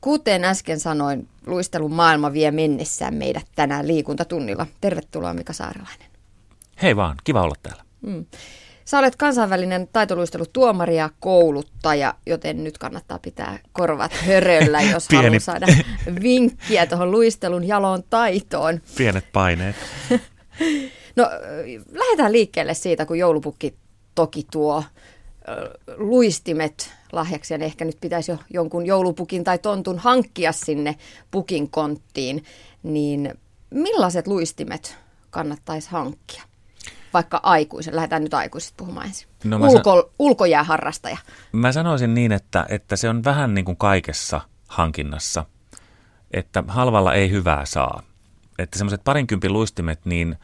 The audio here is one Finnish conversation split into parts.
Kuten äsken sanoin, luistelun maailma vie mennessään meidät tänään liikuntatunnilla. Tervetuloa Mika Saarelainen. Hei vaan, kiva olla täällä. Mm. Sä olet kansainvälinen taitoluistelutuomari ja kouluttaja, joten nyt kannattaa pitää korvat höröllä, jos Pieni... haluaa saada vinkkiä tuohon luistelun jaloon taitoon. Pienet paineet. no, lähdetään liikkeelle siitä, kun joulupukki toki tuo luistimet lahjaksi, ja ehkä nyt pitäisi jo jonkun joulupukin tai tontun hankkia sinne pukin konttiin, niin millaiset luistimet kannattaisi hankkia? Vaikka aikuisen, lähdetään nyt aikuiset puhumaan ensin. No Ulko, san... Ulkojääharrastaja. Mä sanoisin niin, että, että se on vähän niin kuin kaikessa hankinnassa, että halvalla ei hyvää saa. Että semmoiset parinkympin luistimet, niin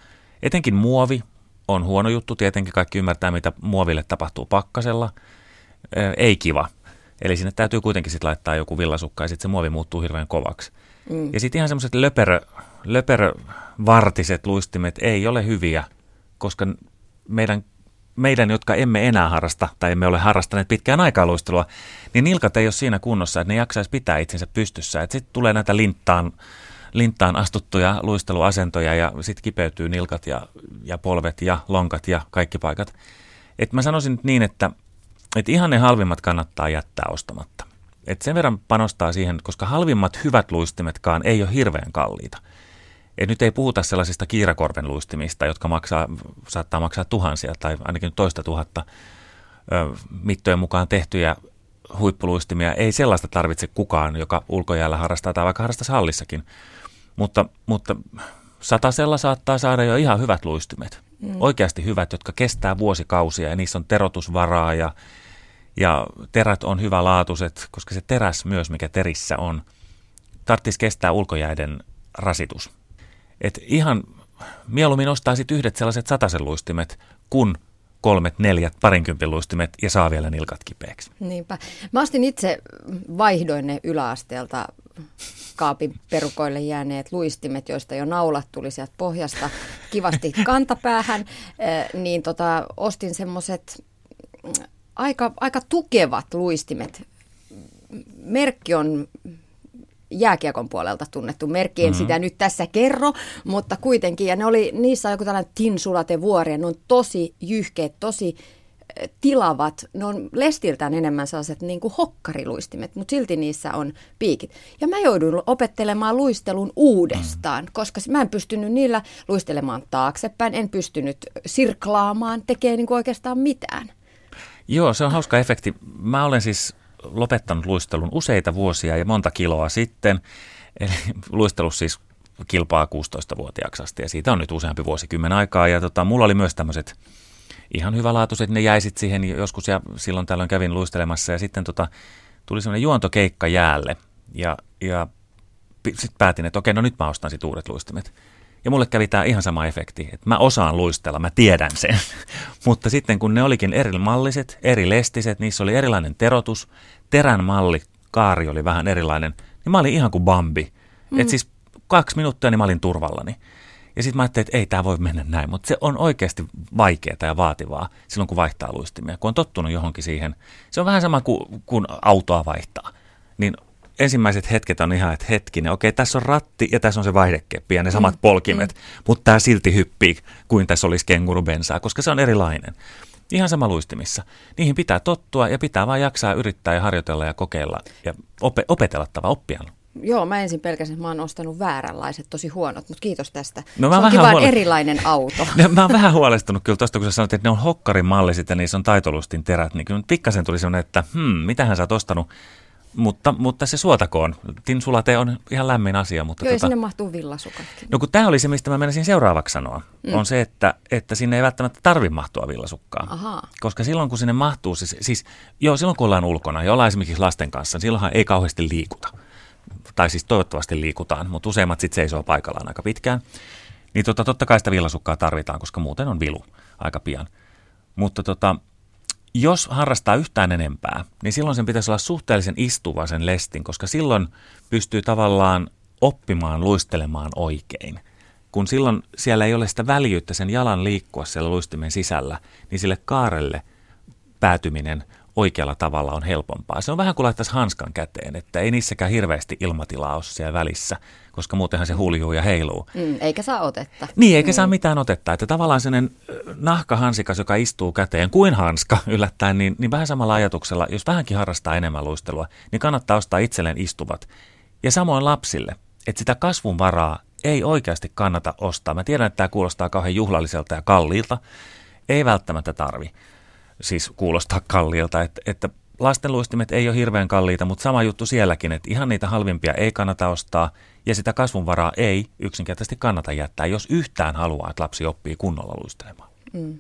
etenkin muovi on huono juttu. Tietenkin kaikki ymmärtää, mitä muoville tapahtuu pakkasella. Ei kiva. Eli sinne täytyy kuitenkin sitten laittaa joku villasukka ja sitten se muovi muuttuu hirveän kovaksi. Mm. Ja sitten ihan semmoiset löperö, löperövartiset luistimet ei ole hyviä, koska meidän, meidän, jotka emme enää harrasta tai emme ole harrastaneet pitkään aikaa luistelua, niin nilkat ei ole siinä kunnossa, että ne jaksaisi pitää itsensä pystyssä. Sitten tulee näitä linttaan linttaan astuttuja luisteluasentoja ja sitten kipeytyy nilkat ja, ja polvet ja lonkat ja kaikki paikat. Et mä sanoisin nyt niin, että, että ihan ne halvimmat kannattaa jättää ostamatta. Et sen verran panostaa siihen, koska halvimmat hyvät luistimetkaan ei ole hirveän kalliita. Et nyt ei puhuta sellaisista kiirakorven luistimista, jotka maksaa, saattaa maksaa tuhansia tai ainakin toista tuhatta ö, mittojen mukaan tehtyjä huippuluistimia. Ei sellaista tarvitse kukaan, joka ulkojäällä harrastaa tai vaikka harrastaa hallissakin. Mutta, mutta satasella saattaa saada jo ihan hyvät luistimet. Mm. Oikeasti hyvät, jotka kestää vuosikausia ja niissä on terotusvaraa ja, ja terät on hyvälaatuiset, koska se teräs myös, mikä terissä on, tarvitsisi kestää ulkojäiden rasitus. Et ihan mieluummin ostaa sitten yhdet sellaiset satasen luistimet, kun kolmet, neljät, parinkympin luistimet ja saa vielä nilkat kipeäksi. Niinpä. Mä ostin itse, vaihdoin ne yläasteelta kaapin perukoille jääneet luistimet, joista jo naulat tuli sieltä pohjasta kivasti kantapäähän, niin tota, ostin semmoiset aika, aika tukevat luistimet. Merkki on jääkiekon puolelta tunnettu merkki, en mm-hmm. sitä nyt tässä kerro, mutta kuitenkin, ja ne oli, niissä on joku tällainen tinsulatevuori, ja ne on tosi jyhkeät, tosi tilavat, ne on lestiltään enemmän sellaiset niin kuin hokkariluistimet, mutta silti niissä on piikit. Ja mä jouduin opettelemaan luistelun uudestaan, koska mä en pystynyt niillä luistelemaan taaksepäin, en pystynyt sirklaamaan, tekemään niin kuin oikeastaan mitään. Joo, se on hauska efekti. Mä olen siis lopettanut luistelun useita vuosia ja monta kiloa sitten. Eli luistelus siis kilpaa 16-vuotiaaksi asti ja siitä on nyt useampi vuosikymmen aikaa. Ja tota, mulla oli myös tämmöiset ihan hyvälaatuiset, ne jäi sitten siihen joskus ja silloin tällöin kävin luistelemassa ja sitten tota, tuli semmoinen juontokeikka jäälle ja, ja sitten päätin, että okei, no nyt mä ostan sitten uudet luistimet. Ja mulle kävi tämä ihan sama efekti, että mä osaan luistella, mä tiedän sen. Mutta sitten kun ne olikin eri malliset, eri lestiset, niissä oli erilainen terotus, terän malli, kaari oli vähän erilainen, niin mä olin ihan kuin Bambi. Mm. Et siis kaksi minuuttia, niin mä olin turvallani. Ja sitten mä ajattelin, että ei tämä voi mennä näin, mutta se on oikeasti vaikeaa ja vaativaa silloin, kun vaihtaa luistimia. Kun on tottunut johonkin siihen, se on vähän sama kuin kun autoa vaihtaa. Niin ensimmäiset hetket on ihan, että hetkinen, okei, tässä on ratti ja tässä on se vaihdekeppi ja ne samat mm. polkimet, mm. mutta tämä silti hyppii kuin tässä olisi kengurubensaa, koska se on erilainen. Ihan sama luistimissa. Niihin pitää tottua ja pitää vain jaksaa yrittää ja harjoitella ja kokeilla ja op- opetella tava oppia. Joo, mä ensin pelkäsin, että mä oon ostanut vääränlaiset, tosi huonot, mutta kiitos tästä. No, mä se onkin vaan huole... erilainen auto. No, mä oon vähän huolestunut kyllä tuosta, kun sä sanoit, että ne on hokkarimalliset ja niissä on taitolustin terät, niin kyllä pikkasen tuli sellainen, että hmm, mitähän sä oot ostanut. Mutta, mutta se suotakoon. Tinsulate on ihan lämmin asia. Mutta Joo, tota, sinne mahtuu villasukatkin. No kun tämä oli se, mistä mä menisin seuraavaksi sanoa, mm. on se, että, että sinne ei välttämättä tarvi mahtua villasukkaa. Aha. Koska silloin kun sinne mahtuu, siis, siis joo, silloin kun ollaan ulkona ja ollaan esimerkiksi lasten kanssa, niin silloinhan ei kauheasti liikuta tai siis toivottavasti liikutaan, mutta useimmat sitten seisoo paikallaan aika pitkään. Niin tota, totta kai sitä villasukkaa tarvitaan, koska muuten on vilu aika pian. Mutta tota, jos harrastaa yhtään enempää, niin silloin sen pitäisi olla suhteellisen istuva sen lestin, koska silloin pystyy tavallaan oppimaan luistelemaan oikein. Kun silloin siellä ei ole sitä väljyyttä sen jalan liikkua siellä luistimen sisällä, niin sille kaarelle päätyminen oikealla tavalla on helpompaa. Se on vähän kuin laittaisi hanskan käteen, että ei niissäkään hirveästi ilmatilaa ole siellä välissä, koska muutenhan se huljuu ja heiluu. Mm, eikä saa otetta. Niin, eikä mm. saa mitään otetta. Että tavallaan sellainen nahkahansikas, joka istuu käteen kuin hanska yllättäen, niin, niin vähän samalla ajatuksella, jos vähänkin harrastaa enemmän luistelua, niin kannattaa ostaa itselleen istuvat. Ja samoin lapsille, että sitä kasvun varaa ei oikeasti kannata ostaa. Mä tiedän, että tämä kuulostaa kauhean juhlalliselta ja kalliilta. Ei välttämättä tarvi siis kuulostaa kalliilta, että, että lastenluistimet ei ole hirveän kalliita, mutta sama juttu sielläkin, että ihan niitä halvimpia ei kannata ostaa ja sitä kasvunvaraa ei yksinkertaisesti kannata jättää, jos yhtään haluaa, että lapsi oppii kunnolla luistelemaan. Mm.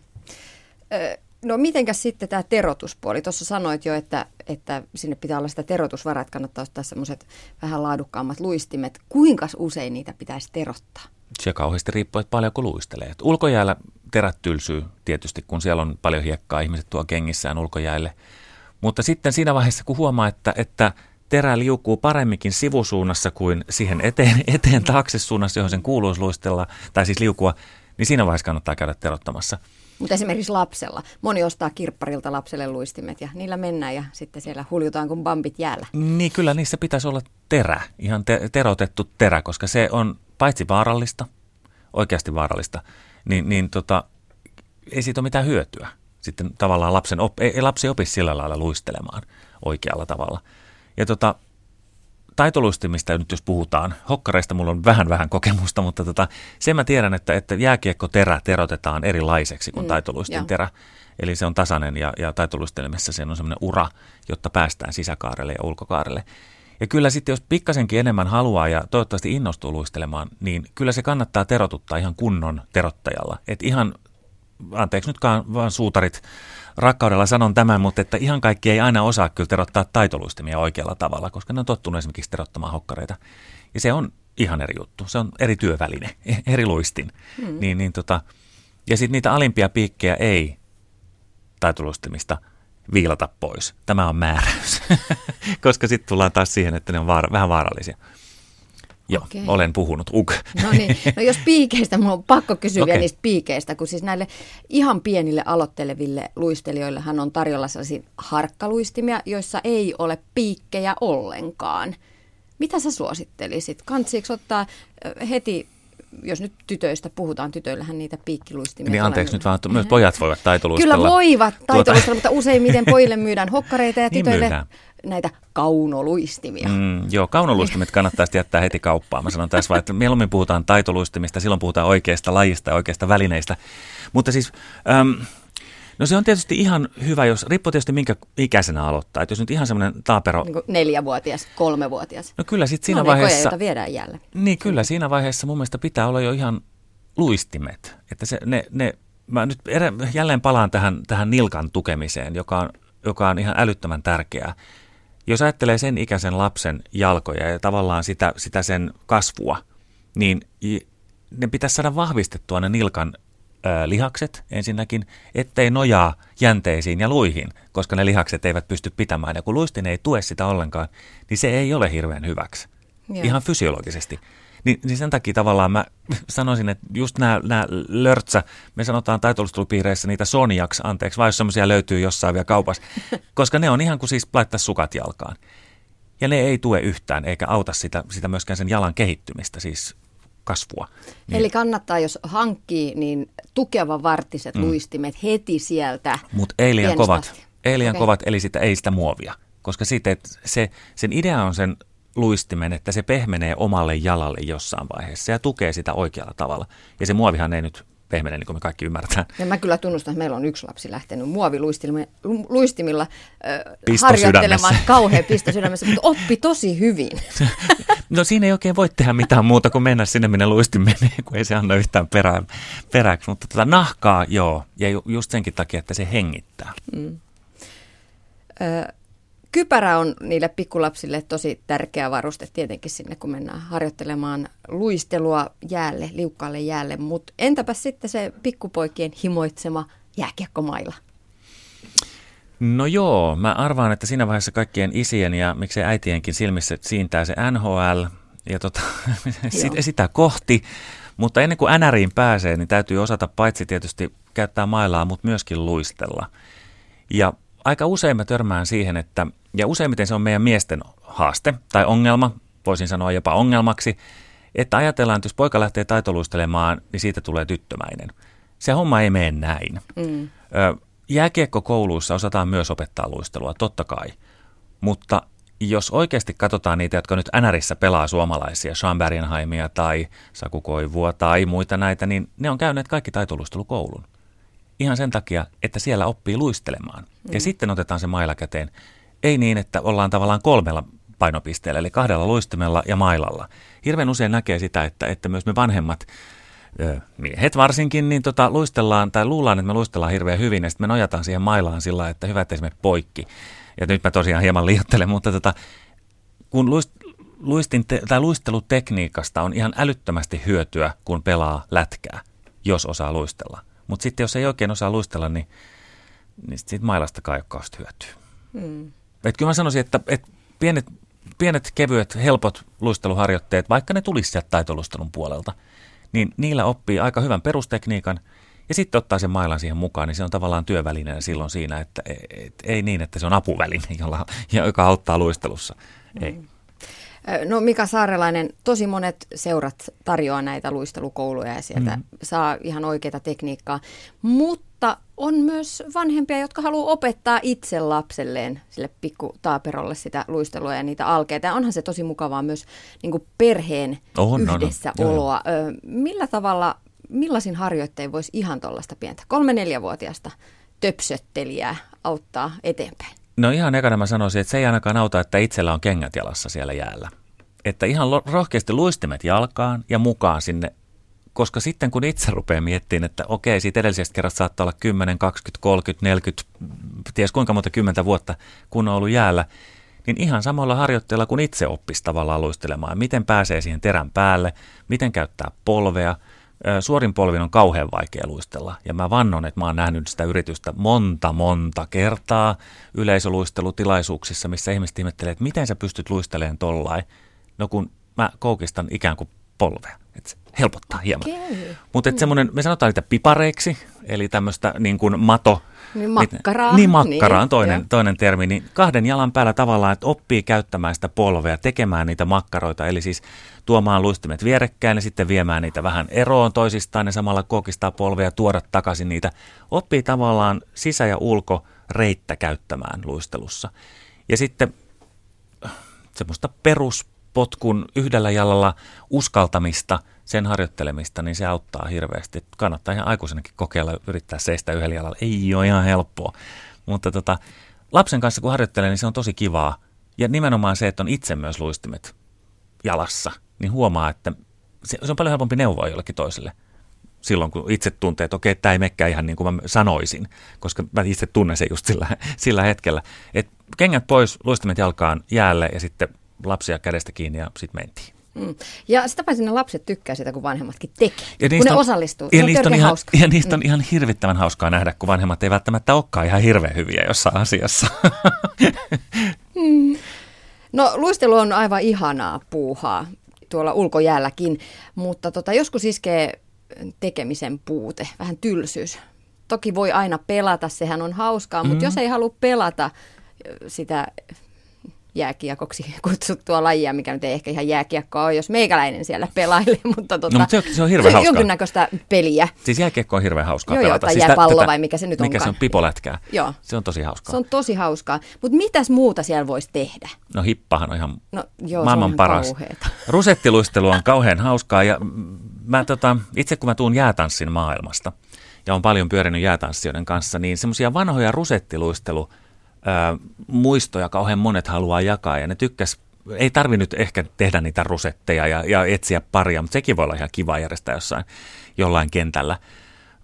No mitenkäs sitten tämä terotuspuoli? Tuossa sanoit jo, että, että sinne pitää olla sitä terotusvaraa, että kannattaa ottaa semmoiset vähän laadukkaammat luistimet. Kuinka usein niitä pitäisi terottaa? Se kauheasti riippuu, että paljonko luistelee. Et ulkojäällä terät tylsyy tietysti, kun siellä on paljon hiekkaa, ihmiset tuo kengissään ulkojäälle. Mutta sitten siinä vaiheessa, kun huomaa, että, että terä liukuu paremminkin sivusuunnassa kuin siihen eteen, eteen taakse suunnassa, johon sen kuuluisi luistella, tai siis liukua, niin siinä vaiheessa kannattaa käydä terottamassa. Mutta esimerkiksi lapsella. Moni ostaa kirpparilta lapselle luistimet ja niillä mennään ja sitten siellä huljutaan kuin bambit jäällä. Niin kyllä niissä pitäisi olla terä, ihan te- terotettu terä, koska se on paitsi vaarallista, oikeasti vaarallista, niin, niin tota, ei siitä ole mitään hyötyä. Sitten tavallaan lapsen op, ei, lapsi opi sillä lailla luistelemaan oikealla tavalla. Ja tota, taitoluistimista nyt jos puhutaan, hokkareista mulla on vähän vähän kokemusta, mutta tota, sen mä tiedän, että, että jääkiekko-terä terotetaan erilaiseksi kuin mm, taitoluistin terä. Eli se on tasainen ja, ja taitoluistelemassa se on semmoinen ura, jotta päästään sisäkaarelle ja ulkokaarelle. Ja kyllä sitten, jos pikkasenkin enemmän haluaa ja toivottavasti innostuu luistelemaan, niin kyllä se kannattaa terotuttaa ihan kunnon terottajalla. Et ihan, anteeksi nytkaan vaan suutarit, rakkaudella sanon tämän, mutta että ihan kaikki ei aina osaa kyllä terottaa taitoluistimia oikealla tavalla, koska ne on tottunut esimerkiksi terottamaan hokkareita. Ja se on ihan eri juttu. Se on eri työväline, eri luistin. Hmm. Niin, niin tota, ja sitten niitä alimpia piikkejä ei taitoluistimista – viilata pois. Tämä on määräys, koska sitten tullaan taas siihen, että ne on vaara, vähän vaarallisia. Joo, okay. olen puhunut. Uk. No niin, no jos piikeistä, mulla on pakko kysyä okay. niistä piikeistä, kun siis näille ihan pienille aloitteleville luistelijoillehan on tarjolla sellaisia harkkaluistimia, joissa ei ole piikkejä ollenkaan. Mitä sä suosittelisit? Kantsiiko ottaa heti jos nyt tytöistä puhutaan, tytöillähän niitä piikkiluistimia Niin anteeksi nyt vaan, myös pojat voivat taitoluistella. Kyllä voivat tuota- taitoluistella, tuota... mutta useimmiten pojille myydään hokkareita ja niin tytöille niin näitä kaunoluistimia. Mm, joo, kaunoluistimet kannattaa jättää heti kauppaan. Mä sanon tässä vaan, että mieluummin puhutaan taitoluistimista, silloin puhutaan oikeasta lajista ja oikeasta välineistä. Mutta siis... Äm, No se on tietysti ihan hyvä, jos riippuu tietysti minkä ikäisenä aloittaa. Että jos nyt ihan semmoinen taapero... Niin neljävuotias, kolmevuotias. No kyllä sitten siinä no, vaiheessa... Koja, viedään jälleen. Niin kyllä, siinä vaiheessa mun mielestä pitää olla jo ihan luistimet. Että se, ne, ne, mä nyt jälleen palaan tähän, tähän nilkan tukemiseen, joka on, joka on ihan älyttömän tärkeää. Jos ajattelee sen ikäisen lapsen jalkoja ja tavallaan sitä, sitä sen kasvua, niin ne pitäisi saada vahvistettua ne nilkan ää, lihakset ensinnäkin, ettei nojaa jänteisiin ja luihin, koska ne lihakset eivät pysty pitämään. Ja kun luistin ei tue sitä ollenkaan, niin se ei ole hirveän hyväksi. Joo. Ihan fysiologisesti. Niin, niin sen takia tavallaan mä sanoisin, että just nämä, nämä lörtsä, me sanotaan taitolustelupiireissä niitä soniaks, anteeksi, vai jos semmoisia löytyy jossain vielä kaupassa, koska ne on ihan kuin siis laittaa sukat jalkaan. Ja ne ei tue yhtään, eikä auta sitä, sitä myöskään sen jalan kehittymistä, siis kasvua. Niin. Eli kannattaa, jos hankkii, niin tukeva vartiset mm. luistimet heti sieltä Mutta ei liian kovat. Ei liian okay. kovat, eli sitä, ei sitä muovia. Koska että se, sen idea on sen luistimen, että se pehmenee omalle jalalle jossain vaiheessa ja tukee sitä oikealla tavalla. Ja se muovihan ei nyt pehmenee, niin kuin me kaikki ymmärretään. Ja mä kyllä tunnustan, että meillä on yksi lapsi lähtenyt muoviluistimilla äh, harjoittelemaan kauhean pisto sydämessä, mutta oppi tosi hyvin. no siinä ei oikein voi tehdä mitään muuta kuin mennä sinne, minne luistin menee, kun ei se anna yhtään perään, peräksi. Mutta tota nahkaa joo, ja ju, just senkin takia, että se hengittää. Mm. Ö, Kypärä on niille pikkulapsille tosi tärkeä varuste tietenkin sinne, kun mennään harjoittelemaan luistelua jäälle, liukkaalle jäälle. Mutta entäpä sitten se pikkupoikien himoitsema jääkiekkomailla? No joo, mä arvaan, että siinä vaiheessa kaikkien isien ja miksei äitienkin silmissä siintää se NHL ja tota, sitä kohti. Mutta ennen kuin NRiin pääsee, niin täytyy osata paitsi tietysti käyttää mailaa, mutta myöskin luistella. Ja aika usein mä törmään siihen, että, ja useimmiten se on meidän miesten haaste tai ongelma, voisin sanoa jopa ongelmaksi, että ajatellaan, että jos poika lähtee taitoluistelemaan, niin siitä tulee tyttömäinen. Se homma ei mene näin. Mm. Jääkiekkokouluissa osataan myös opettaa luistelua, totta kai. Mutta jos oikeasti katsotaan niitä, jotka nyt NRissä pelaa suomalaisia, Sean Bergenheimia tai Saku Koivua tai muita näitä, niin ne on käyneet kaikki taitoluistelukoulun. Ihan sen takia, että siellä oppii luistelemaan. Mm. Ja sitten otetaan se maila käteen. Ei niin, että ollaan tavallaan kolmella painopisteellä, eli kahdella luistimella ja mailalla. Hirveän usein näkee sitä, että, että myös me vanhemmat miehet varsinkin, niin tota, luistellaan tai luullaan, että me luistellaan hirveän hyvin ja sitten me nojataan siihen mailaan sillä että hyvä, että esimerkiksi poikki. Ja nyt mä tosiaan hieman liioittelen, mutta tota, kun luist, luistin te, tai luistelutekniikasta on ihan älyttömästi hyötyä, kun pelaa lätkää, jos osaa luistella. Mutta sitten jos ei oikein osaa luistella, niin, niin siitä mailasta kai hyötyy. Hmm. Et kyllä mä sanoisin, että, että pienet, pienet, kevyet, helpot luisteluharjoitteet, vaikka ne tulisi sieltä taitolustelun puolelta, niin niillä oppii aika hyvän perustekniikan ja sitten ottaa sen mailan siihen mukaan, niin se on tavallaan työvälineenä silloin siinä, että et, ei niin, että se on apuväline, jolla, joka auttaa luistelussa. Ei. Mm. No Mika Saarelainen, tosi monet seurat tarjoaa näitä luistelukouluja ja sieltä mm. saa ihan oikeita tekniikkaa, mutta on myös vanhempia, jotka haluaa opettaa itse lapselleen, sille pikku taaperolle sitä luistelua ja niitä alkeita. Ja onhan se tosi mukavaa myös niin kuin perheen on, yhdessäoloa. On, on. Millä tavalla, millaisin harjoittein voisi ihan tuollaista pientä kolme-neljävuotiaasta töpsöttelijää auttaa eteenpäin? No ihan ekana mä sanoisin, että se ei ainakaan auta, että itsellä on kengät jalassa siellä jäällä. Että ihan rohkeasti luistimet jalkaan ja mukaan sinne, koska sitten kun itse rupeaa miettimään, että okei, siitä edellisestä kerrasta saattaa olla 10, 20, 30, 40, ties kuinka monta kymmentä vuotta, kun on ollut jäällä, niin ihan samalla harjoitteella kun itse oppisi tavallaan luistelemaan. Miten pääsee siihen terän päälle, miten käyttää polvea – suorin polvin on kauhean vaikea luistella. Ja mä vannon, että mä oon nähnyt sitä yritystä monta, monta kertaa yleisöluistelutilaisuuksissa, missä ihmiset ihmettelee, että miten sä pystyt luistelemaan tollain. No kun mä koukistan ikään kuin polvea. Että se helpottaa hieman. Okay. Mutta mm. semmoinen, me sanotaan niitä pipareiksi, eli tämmöistä niin kuin mato, niin makkaraa. Niin makkaraa on niin, toinen, toinen termi. Niin kahden jalan päällä tavallaan, että oppii käyttämään sitä polvea, tekemään niitä makkaroita. Eli siis tuomaan luistimet vierekkäin ja sitten viemään niitä vähän eroon toisistaan ja samalla kokistaa polvea tuoda takaisin niitä. Oppii tavallaan sisä- ja ulko reittä käyttämään luistelussa. Ja sitten semmoista peruspotkun yhdellä jalalla uskaltamista – sen harjoittelemista, niin se auttaa hirveästi. Kannattaa ihan aikuisenakin kokeilla yrittää seistä yhdellä jalalla. Ei ole ihan helppoa. Mutta tota, lapsen kanssa kun harjoittelee, niin se on tosi kivaa. Ja nimenomaan se, että on itse myös luistimet jalassa, niin huomaa, että se, se on paljon helpompi neuvoa jollekin toiselle silloin, kun itse tuntee, että okei, tämä ei mekään ihan niin kuin mä sanoisin, koska mä itse tunnen se just sillä, sillä hetkellä. Et kengät pois, luistimet jalkaan jäälle ja sitten lapsia kädestä kiinni ja sitten mentiin. Mm. Ja sitä paitsi ne lapset tykkää sitä, kun vanhemmat tekee, ja kun ne on, osallistuu. Ja, niistä on, ihan, ja niistä on mm. ihan hirvittävän hauskaa nähdä, kun vanhemmat ei välttämättä olekaan ihan hirveän hyviä jossain asiassa. mm. No luistelu on aivan ihanaa puuhaa tuolla ulkojäälläkin, mutta tota, joskus iskee tekemisen puute, vähän tylsyys. Toki voi aina pelata, sehän on hauskaa, mutta mm. jos ei halua pelata sitä jääkiekoksi kutsuttua lajia, mikä nyt ei ehkä ihan jääkiekkoa ole, jos meikäläinen siellä pelailee, mutta tota, no, mutta se, on, se on hirveän hauskaa. Jonkinnäköistä peliä. Siis jääkiekko on hirveän hauskaa joo, pelata. Joo, tai siis jääpallo tätä, vai mikä se nyt mikä onkaan. se on, pipolätkää. Joo. Se on tosi hauskaa. Se on tosi hauskaa. Mutta mitäs muuta siellä voisi tehdä? No hippahan on ihan no, joo, maailman on paras. Kauheeta. Rusettiluistelu on kauhean hauskaa ja mä, tota, itse kun mä tuun jäätanssin maailmasta ja on paljon pyörinyt jäätanssijoiden kanssa, niin semmoisia vanhoja rusettiluistelu muistoja kauhean monet haluaa jakaa ja ne tykkäs ei tarvi nyt ehkä tehdä niitä rusetteja ja, ja etsiä paria, mutta sekin voi olla ihan kiva järjestää jossain jollain kentällä,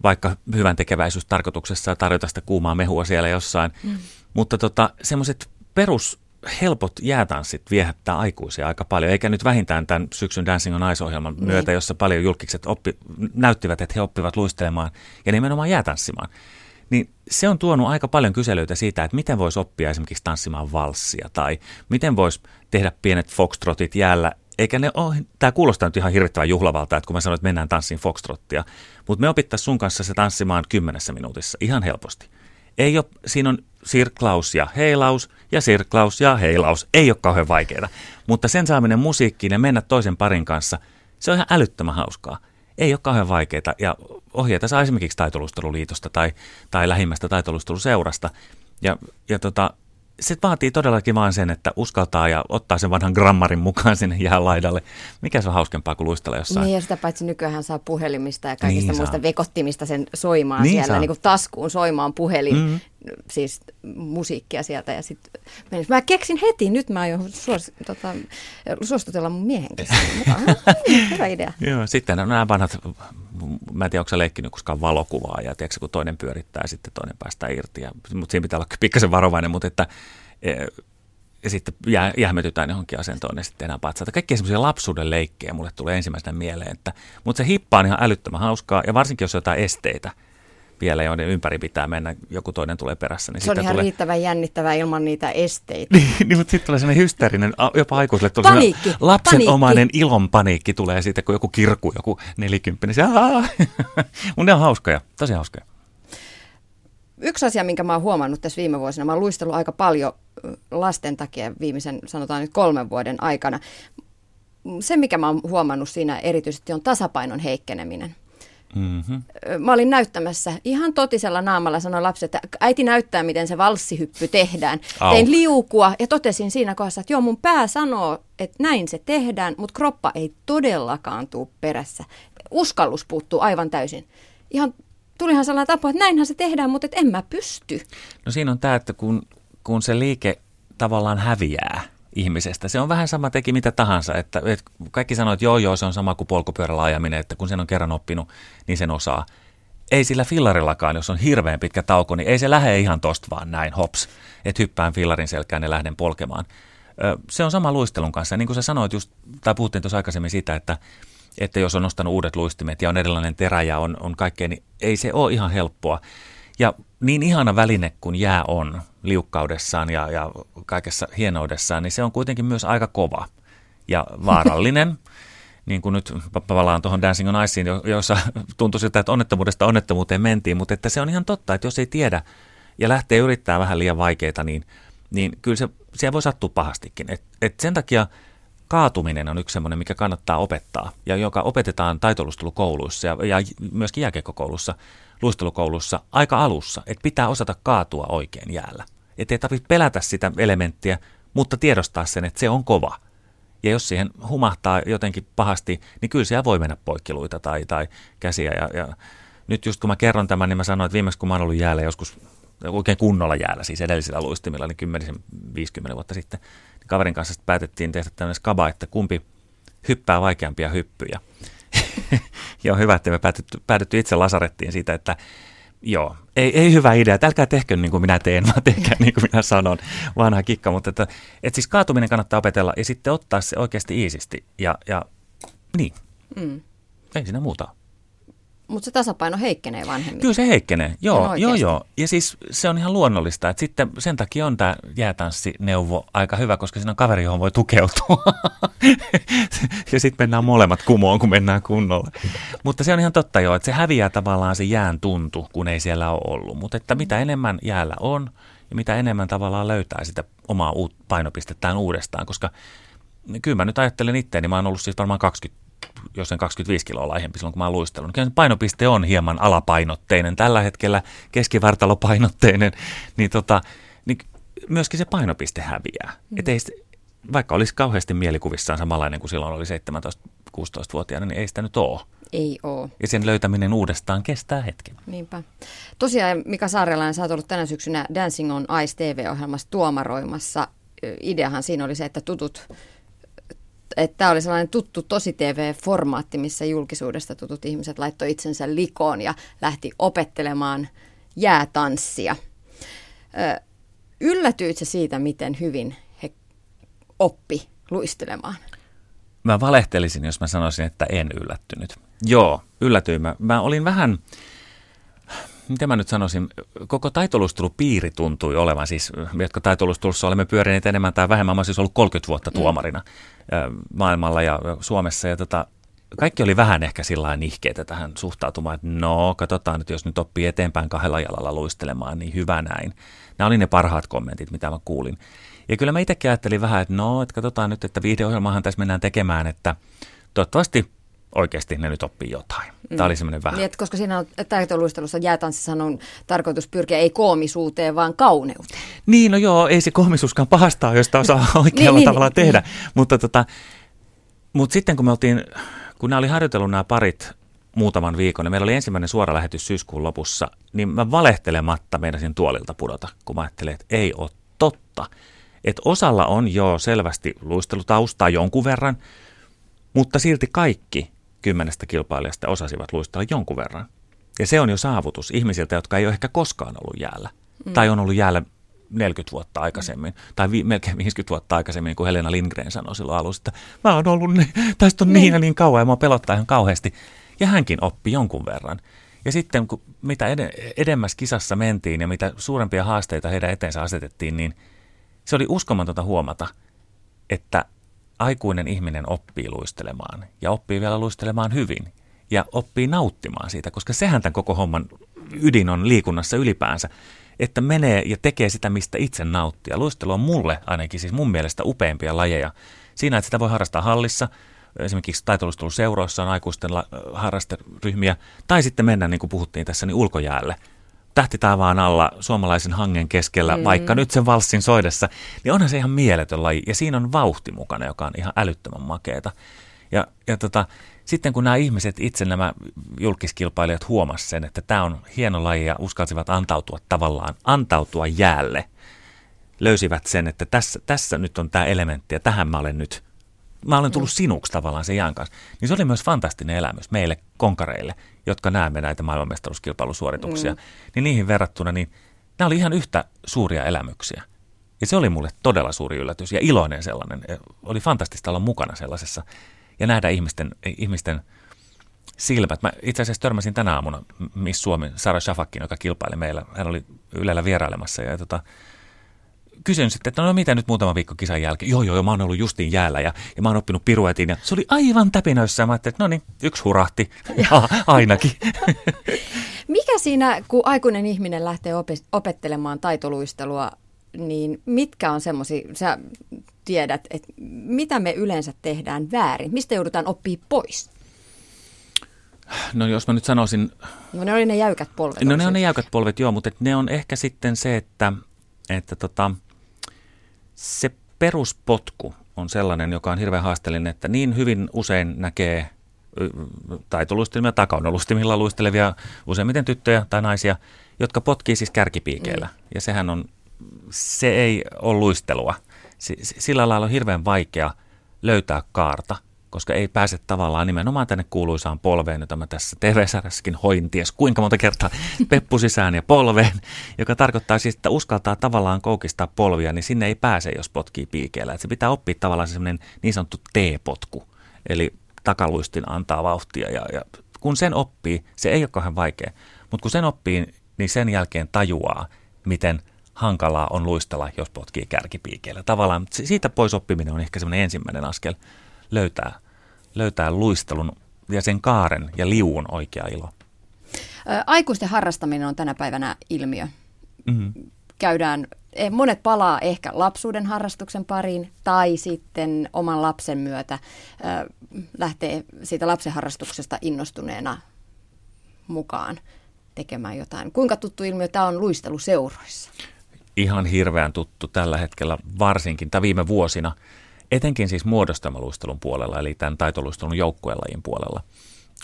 vaikka hyvän tekeväisyystarkoituksessa ja tarjota sitä kuumaa mehua siellä jossain. Mm. Mutta tota, semmoiset perus helpot jäätanssit viehättää aikuisia aika paljon, eikä nyt vähintään tämän syksyn Dancing on Ice-ohjelman niin. myötä, jossa paljon julkikset oppi, näyttivät, että he oppivat luistelemaan ja nimenomaan jäätanssimaan niin se on tuonut aika paljon kyselyitä siitä, että miten voisi oppia esimerkiksi tanssimaan valssia tai miten voisi tehdä pienet foxtrotit jäällä. Eikä ne ole, tämä kuulostaa nyt ihan hirvittävän juhlavalta, että kun mä sanoin, että mennään tanssiin foxtrottia, mutta me opittaisiin sun kanssa se tanssimaan kymmenessä minuutissa ihan helposti. Ei ole, siinä on sirklaus ja heilaus ja sirklaus ja heilaus. Ei ole kauhean vaikeaa. Mutta sen saaminen musiikkiin ja mennä toisen parin kanssa, se on ihan älyttömän hauskaa. Ei ole kauhean vaikeaa. Ja ohjeita saa esimerkiksi taitolusteluliitosta tai, tai lähimmästä taitolusteluseurasta. Ja, ja tota, se vaatii todellakin vain sen, että uskaltaa ja ottaa sen vanhan grammarin mukaan sinne laidalle. Mikä se on hauskempaa kuin luistella jossain? Niin ja sitä paitsi nykyään saa puhelimista ja kaikista niin muista saa. vekottimista sen soimaan niin siellä, saa. niin kuin taskuun soimaan puhelin, mm-hmm. Siis musiikkia sieltä ja sitten Mä keksin heti, nyt mä aion suos, tota, suostutella mun miehen mukaan. Hyvä idea. Joo, sitten nämä vanhat, mä en tiedä, onko sä leikkinyt koskaan valokuvaa ja tiedätkö, kun toinen pyörittää ja sitten toinen päästää irti. Ja, mutta siinä pitää olla pikkasen varovainen, mutta että e, ja sitten jä, jähmetytään johonkin asentoon ja sitten tehdään patsaita. Kaikki semmoisia lapsuuden leikkejä mulle tulee ensimmäisenä mieleen, että, mutta se hippa on ihan älyttömän hauskaa ja varsinkin jos on jotain esteitä – vielä, joiden ympäri pitää mennä, joku toinen tulee perässä. Niin se on ihan tulee... riittävän jännittävää ilman niitä esteitä. niin, niin mutta sitten tulee sellainen hysteerinen, jopa aikuiselle tulee paniikki, lapsenomainen paniikki. ilon paniikki tulee siitä, kun joku kirkku, joku nelikymppinen. Mun ne on hauskoja, tosi hauskoja. Yksi asia, minkä mä oon huomannut tässä viime vuosina, mä oon luistellut aika paljon lasten takia viimeisen, sanotaan nyt kolmen vuoden aikana. Se, mikä mä oon huomannut siinä erityisesti, on tasapainon heikkeneminen. Mm-hmm. Mä olin näyttämässä ihan totisella naamalla, sanoi lapsi, että äiti näyttää, miten se valssihyppy tehdään. Au. Tein liukua ja totesin siinä kohdassa, että joo, mun pää sanoo, että näin se tehdään, mutta kroppa ei todellakaan tuu perässä. Uskallus puuttuu aivan täysin. Ihan tulihan sellainen tapa, että näinhän se tehdään, mutta et en mä pysty. No siinä on tämä, että kun, kun se liike tavallaan häviää, ihmisestä. Se on vähän sama teki mitä tahansa, että, että kaikki sanoo, että joo joo, se on sama kuin polkupyörällä ajaminen, että kun sen on kerran oppinut, niin sen osaa. Ei sillä fillarillakaan, jos on hirveän pitkä tauko, niin ei se lähde ihan tosta vaan näin, hops, että hyppään fillarin selkään ja lähden polkemaan. Se on sama luistelun kanssa. niin kuin sä sanoit just, tai puhuttiin tuossa aikaisemmin siitä, että, että jos on nostanut uudet luistimet ja on erilainen terä ja on, on kaikkea, niin ei se ole ihan helppoa. Ja niin ihana väline kuin jää on liukkaudessaan ja, ja kaikessa hienoudessaan, niin se on kuitenkin myös aika kova ja vaarallinen. niin kuin nyt palaan tuohon Dancing on Iceen, jossa tuntui siltä, että onnettomuudesta onnettomuuteen mentiin, mutta että se on ihan totta, että jos ei tiedä ja lähtee yrittää vähän liian vaikeita, niin, niin kyllä se, se voi sattua pahastikin. Et, et sen takia kaatuminen on yksi semmoinen, mikä kannattaa opettaa ja joka opetetaan taitolustelukouluissa ja, ja myöskin jääkekokoulussa luistelukoulussa aika alussa, että pitää osata kaatua oikein jäällä. Että ei tarvitse pelätä sitä elementtiä, mutta tiedostaa sen, että se on kova. Ja jos siihen humahtaa jotenkin pahasti, niin kyllä siellä voi mennä poikkiluita tai, tai käsiä. Ja, ja nyt just kun mä kerron tämän, niin mä sanoin, että viimeksi kun mä oon ollut jäällä joskus oikein kunnolla jäällä, siis edellisillä luistimilla, niin 10-50 vuotta sitten, kaverin kanssa päätettiin tehdä tämmöinen skaba, että kumpi hyppää vaikeampia hyppyjä. joo, hyvä, että me päätetty, päädytty itse lasarettiin siitä, että joo, ei, ei hyvä idea, että älkää tehkö niin kuin minä teen, vaan tehkää niin kuin minä sanon, vanha kikka, mutta että, että siis kaatuminen kannattaa opetella ja sitten ottaa se oikeasti iisisti. Ja, ja niin, mm. ei siinä muuta mutta se tasapaino heikkenee vanhemmilla. Kyllä se heikkenee, joo, joo, joo. Ja siis se on ihan luonnollista, että sitten sen takia on tämä jäätanssineuvo aika hyvä, koska siinä on kaveri, johon voi tukeutua. ja sitten mennään molemmat kumoon, kun mennään kunnolla. Mutta se on ihan totta joo, että se häviää tavallaan se jään tuntu, kun ei siellä ole ollut. Mutta että mitä enemmän jäällä on ja mitä enemmän tavallaan löytää sitä omaa painopistettään uudestaan, koska kyllä mä nyt ajattelen itseäni, mä oon ollut siis varmaan 20 jos sen 25 kiloa laihempi silloin, kun mä oon luistellut. Kyllä painopiste on hieman alapainotteinen. Tällä hetkellä keskivartalopainotteinen, niin, tota, niin myöskin se painopiste häviää. Mm. Et ei, vaikka olisi kauheasti mielikuvissaan samanlainen kuin silloin oli 17-16-vuotiaana, niin ei sitä nyt ole. Ei ole. Ja sen löytäminen uudestaan kestää hetken. Niinpä. Tosiaan Mika Saarelainen, sä oot ollut tänä syksynä Dancing on Ice TV-ohjelmassa tuomaroimassa. Ideahan siinä oli se, että tutut että tämä oli sellainen tuttu tosi TV-formaatti, missä julkisuudesta tutut ihmiset laittoi itsensä likoon ja lähti opettelemaan jäätanssia. Yllätyitkö siitä, miten hyvin he oppi luistelemaan? Mä valehtelisin, jos mä sanoisin, että en yllättynyt. Joo, yllätyin. Mä, mä olin vähän miten mä nyt sanoisin, koko taitolustelupiiri tuntui olevan, siis jotka taitolustelussa olemme pyörineet enemmän tai vähemmän, mä siis ollut 30 vuotta mm. tuomarina mm. maailmalla ja Suomessa ja tota, kaikki oli vähän ehkä sillä nihkeitä tähän suhtautumaan, että no, katsotaan nyt, jos nyt oppii eteenpäin kahdella jalalla luistelemaan, niin hyvä näin. Nämä oli ne parhaat kommentit, mitä mä kuulin. Ja kyllä mä itsekin ajattelin vähän, että no, että katsotaan nyt, että viideohjelmahan tässä mennään tekemään, että toivottavasti oikeasti ne nyt oppii jotain. Tämä oli semmoinen vähän. Niin, koska siinä on taitoluistelussa jäätanssissa on tarkoitus pyrkiä ei koomisuuteen, vaan kauneuteen. Niin, no joo, ei se koomisuuskaan pahastaa, josta osaa oikealla niin, tavalla niin, tehdä. Niin. Mutta, tota, mutta sitten kun me oltiin, kun nämä oli harjoitellut nämä parit muutaman viikon, niin meillä oli ensimmäinen suora lähetys syyskuun lopussa, niin mä valehtelematta meinasin tuolilta pudota, kun mä ajattelin, että ei ole totta. Että osalla on jo selvästi luistelutaustaa jonkun verran, mutta silti kaikki kymmenestä kilpailijasta osasivat luistella jonkun verran. Ja se on jo saavutus ihmisiltä, jotka ei ole ehkä koskaan ollut jäällä. Mm. Tai on ollut jäällä 40 vuotta aikaisemmin, mm. tai vi- melkein 50 vuotta aikaisemmin, kun Helena Lindgren sanoi silloin alussa, että mä oon ollut, niin, tästä on niin ja niin kauan, ja mua pelottaa ihan kauheasti. Ja hänkin oppi jonkun verran. Ja sitten kun mitä ed- edemmäs kisassa mentiin ja mitä suurempia haasteita heidän eteensä asetettiin, niin se oli uskomatonta huomata, että aikuinen ihminen oppii luistelemaan ja oppii vielä luistelemaan hyvin ja oppii nauttimaan siitä, koska sehän tämän koko homman ydin on liikunnassa ylipäänsä, että menee ja tekee sitä, mistä itse nauttii. Ja luistelu on mulle ainakin siis mun mielestä upeimpia lajeja. Siinä, että sitä voi harrastaa hallissa, esimerkiksi taitolusteluseuroissa on aikuisten harrasteryhmiä, tai sitten mennä, niin kuin puhuttiin tässä, niin ulkojäälle – tähtitaavaan alla suomalaisen hangen keskellä, mm. vaikka nyt sen valssin soidessa, niin onhan se ihan mieletön laji. Ja siinä on vauhti mukana, joka on ihan älyttömän makeeta. Ja, ja tota, sitten kun nämä ihmiset, itse nämä julkiskilpailijat huomasivat sen, että tämä on hieno laji ja uskalsivat antautua tavallaan, antautua jäälle, löysivät sen, että tässä, tässä nyt on tämä elementti ja tähän mä olen nyt mä olen tullut mm. sinuksi tavallaan sen jään kanssa. Niin se oli myös fantastinen elämys meille konkareille, jotka näemme näitä maailmanmestaruuskilpailusuorituksia. Mm. Niin niihin verrattuna, niin nämä oli ihan yhtä suuria elämyksiä. Ja se oli mulle todella suuri yllätys ja iloinen sellainen. Oli fantastista olla mukana sellaisessa ja nähdä ihmisten, ihmisten silmät. Mä itse asiassa törmäsin tänä aamuna Miss Suomen Sara Shafakin, joka kilpaili meillä. Hän oli Ylellä vierailemassa ja tota, kysyn sitten, että no mitä nyt muutama viikko kisan jälkeen. Joo, joo, joo, mä oon ollut justiin jäällä ja, ja mä oon oppinut piruetin ja se oli aivan täpinöissä. Mä ajattelin, että no niin, yksi hurahti, ainakin. Mikä siinä, kun aikuinen ihminen lähtee opettelemaan taitoluistelua, niin mitkä on semmoisia, sä tiedät, että mitä me yleensä tehdään väärin? Mistä joudutaan oppii pois? No jos mä nyt sanoisin... No ne oli ne jäykät polvet. No ne on ne jäykät polvet, joo, mutta ne on ehkä sitten se, että, että tota, se peruspotku on sellainen, joka on hirveän haasteellinen, että niin hyvin usein näkee taitoluistimia tai kaunolustimilla luistelevia useimmiten tyttöjä tai naisia, jotka potkii siis kärkipiikeillä. Mm. Ja sehän on, se ei ole luistelua. Sillä lailla on hirveän vaikea löytää kaarta – koska ei pääse tavallaan nimenomaan tänne kuuluisaan polveen, jota mä tässä TV-sarjassakin hoin ties kuinka monta kertaa peppu sisään ja polveen, joka tarkoittaa siis, että uskaltaa tavallaan koukistaa polvia, niin sinne ei pääse, jos potkii piikeellä. Että se pitää oppia tavallaan se semmoinen niin sanottu T-potku, eli takaluistin antaa vauhtia ja, ja kun sen oppii, se ei ole kauhean vaikea, mutta kun sen oppii, niin sen jälkeen tajuaa, miten hankalaa on luistella, jos potkii kärkipiikeellä. Tavallaan siitä pois oppiminen on ehkä semmoinen ensimmäinen askel löytää, löytää luistelun ja sen kaaren ja liuun oikea ilo. Aikuisten harrastaminen on tänä päivänä ilmiö. Mm-hmm. Käydään, eh, monet palaa ehkä lapsuuden harrastuksen pariin tai sitten oman lapsen myötä lähtee siitä lapsen harrastuksesta innostuneena mukaan tekemään jotain. Kuinka tuttu ilmiö tämä on luisteluseuroissa? Ihan hirveän tuttu tällä hetkellä, varsinkin tai viime vuosina etenkin siis muodostamaluistelun puolella, eli tämän taitoluistelun joukkuelajin puolella.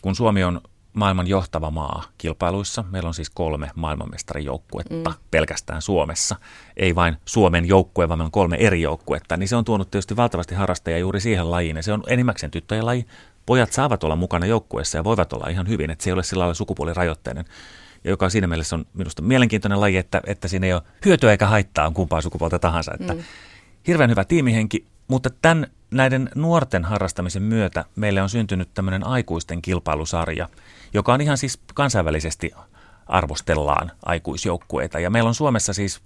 Kun Suomi on maailman johtava maa kilpailuissa, meillä on siis kolme maailmanmestarijoukkuetta mm. pelkästään Suomessa, ei vain Suomen joukkue, vaan meillä on kolme eri joukkuetta, niin se on tuonut tietysti valtavasti harrastajia juuri siihen lajiin, ja se on enimmäkseen tyttöjen laji. Pojat saavat olla mukana joukkueessa ja voivat olla ihan hyvin, että se ei ole sillä lailla sukupuolirajoitteinen ja joka siinä mielessä on minusta mielenkiintoinen laji, että, että siinä ei ole hyötyä eikä haittaa on kumpaa sukupuolta tahansa. Että mm. Hirveän hyvä tiimihenki, mutta tämän, näiden nuorten harrastamisen myötä meille on syntynyt tämmöinen aikuisten kilpailusarja, joka on ihan siis kansainvälisesti arvostellaan aikuisjoukkueita. Ja meillä on Suomessa siis,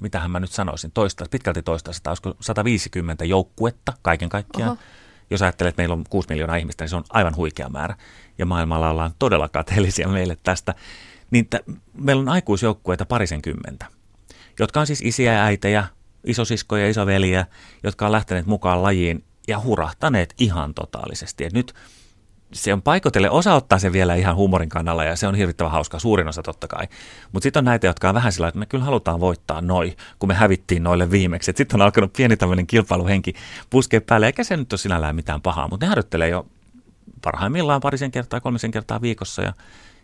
mitähän mä nyt sanoisin, toista, pitkälti toista, olisiko 150 joukkuetta kaiken kaikkiaan. Oho. Jos ajattelee, että meillä on 6 miljoonaa ihmistä, niin se on aivan huikea määrä. Ja maailmalla ollaan todella kateellisia meille tästä. Niin t- meillä on aikuisjoukkueita parisen kymmentä, jotka on siis isiä ja äitejä, isosiskoja ja isoveliä, jotka on lähteneet mukaan lajiin ja hurahtaneet ihan totaalisesti. Et nyt se on paikotelle, osa ottaa sen vielä ihan huumorin kannalla ja se on hirvittävän hauska, suurin osa totta kai. Mutta sitten on näitä, jotka on vähän sillä että me kyllä halutaan voittaa noi, kun me hävittiin noille viimeksi. Sitten on alkanut pieni tämmöinen kilpailuhenki puskea päälle, eikä se nyt ole sinällään mitään pahaa, mutta ne harjoittelee jo parhaimmillaan parisen kertaa, kolmisen kertaa viikossa ja,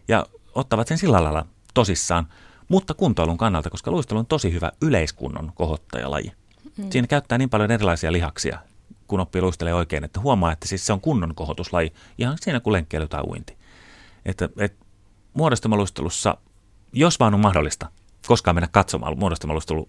ja ottavat sen sillä lailla tosissaan, mutta kuntoilun kannalta, koska luistelu on tosi hyvä yleiskunnon kohottajalaji. Mm. Siinä käyttää niin paljon erilaisia lihaksia, kun oppii luistelee oikein, että huomaa, että siis se on kunnon kohotuslaji, ihan siinä kuin lenkkeily tai uinti. Että, et, muodostumaluistelussa, jos vaan on mahdollista, koskaan mennä katsomaan muodostumaluistelu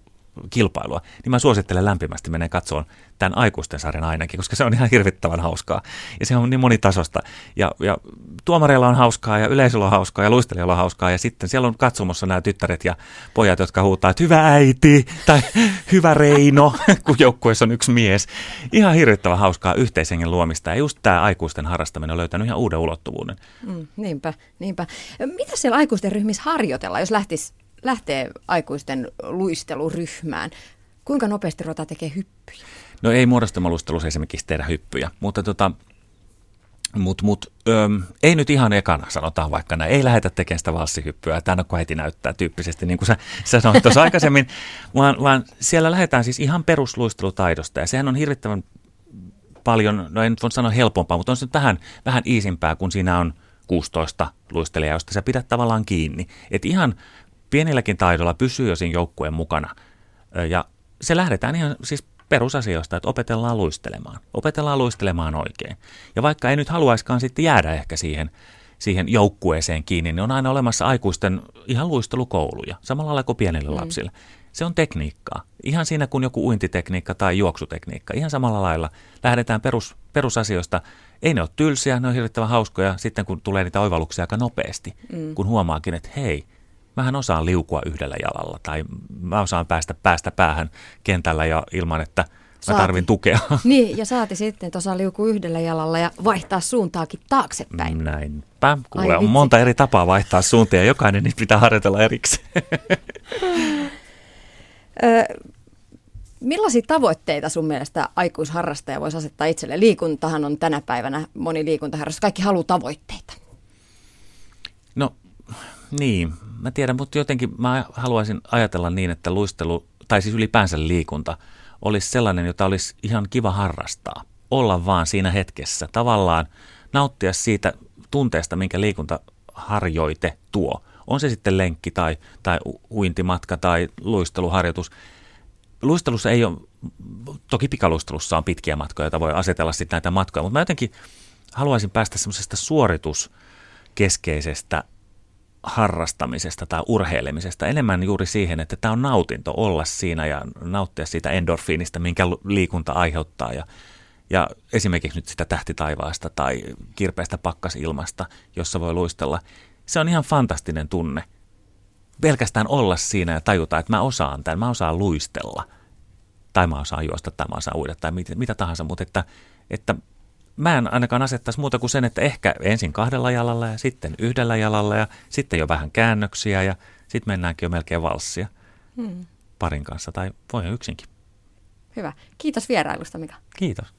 kilpailua, niin mä suosittelen lämpimästi menee katsomaan tämän aikuisten sarjan ainakin, koska se on ihan hirvittävän hauskaa. Ja se on niin monitasosta. Ja, ja tuomareilla on hauskaa ja yleisöllä on hauskaa ja luistelijalla on hauskaa. Ja sitten siellä on katsomossa nämä tyttäret ja pojat, jotka huutaa, että hyvä äiti tai hyvä Reino, kun joukkueessa on yksi mies. Ihan hirvittävän hauskaa yhteishengen luomista. Ja just tämä aikuisten harrastaminen on löytänyt ihan uuden ulottuvuuden. Mm, niinpä, niinpä. Mitä siellä aikuisten ryhmissä harjoitellaan, jos lähtisi lähtee aikuisten luisteluryhmään, kuinka nopeasti ruvetaan tekemään hyppyjä? No ei muodostamaluistelussa esimerkiksi tehdä hyppyjä, mutta tota, mut, mut, öm, ei nyt ihan ekana, sanotaan vaikka näin. Ei lähdetä tekemään sitä valssihyppyä, tämä on heti näyttää tyyppisesti, niin kuin sä, sanoit tuossa aikaisemmin, vaan, vaan siellä lähdetään siis ihan perusluistelutaidosta, ja sehän on hirvittävän paljon, no en nyt voi sanoa helpompaa, mutta on se vähän, vähän iisimpää, kun siinä on 16 luistelijaa, josta sä pidät tavallaan kiinni. Et ihan pienilläkin taidolla pysyy jo siinä joukkueen mukana. Ja se lähdetään ihan siis perusasioista, että opetellaan luistelemaan. Opetellaan luistelemaan oikein. Ja vaikka ei nyt haluaiskaan sitten jäädä ehkä siihen, siihen joukkueeseen kiinni, niin on aina olemassa aikuisten ihan luistelukouluja, samalla lailla kuin pienille mm. lapsille. Se on tekniikkaa. Ihan siinä kuin joku uintitekniikka tai juoksutekniikka. Ihan samalla lailla lähdetään perus, perusasioista. Ei ne ole tylsiä, ne on hirvittävän hauskoja sitten kun tulee niitä oivalluksia aika nopeasti, mm. kun huomaakin, että hei, mähän osaan liukua yhdellä jalalla tai mä osaan päästä päästä päähän kentällä ja ilman, että mä tarvin tukea. Niin, ja saati sitten, että osaa liukua yhdellä jalalla ja vaihtaa suuntaakin taaksepäin. Näinpä. Kuule, on monta eri tapaa vaihtaa suuntia ja jokainen niitä pitää harjoitella erikseen. Millaisia tavoitteita sun mielestä aikuisharrastaja voisi asettaa itselle? Liikuntahan on tänä päivänä moni liikuntaharrastus. Kaikki haluaa tavoitteita. No niin, mä tiedän, mutta jotenkin mä haluaisin ajatella niin, että luistelu, tai siis ylipäänsä liikunta, olisi sellainen, jota olisi ihan kiva harrastaa. Olla vaan siinä hetkessä, tavallaan nauttia siitä tunteesta, minkä liikuntaharjoite tuo. On se sitten lenkki tai, tai uintimatka tai luisteluharjoitus. Luistelussa ei ole, toki pikaluistelussa on pitkiä matkoja, joita voi asetella sitten näitä matkoja, mutta mä jotenkin haluaisin päästä semmoisesta suorituskeskeisestä harrastamisesta tai urheilemisesta, enemmän juuri siihen, että tämä on nautinto olla siinä ja nauttia siitä endorfiinista, minkä liikunta aiheuttaa. Ja, ja esimerkiksi nyt sitä tähtitaivaasta tai kirpeästä pakkasilmasta, jossa voi luistella. Se on ihan fantastinen tunne. Pelkästään olla siinä ja tajuta, että mä osaan tämän, mä osaan luistella. Tai mä osaan juosta, tai mä osaan uida, tai mitä, mitä tahansa, mutta että, että mä en ainakaan asettaisi muuta kuin sen, että ehkä ensin kahdella jalalla ja sitten yhdellä jalalla ja sitten jo vähän käännöksiä ja sitten mennäänkin jo melkein valssia hmm. parin kanssa tai voi yksinkin. Hyvä. Kiitos vierailusta, Mika. Kiitos.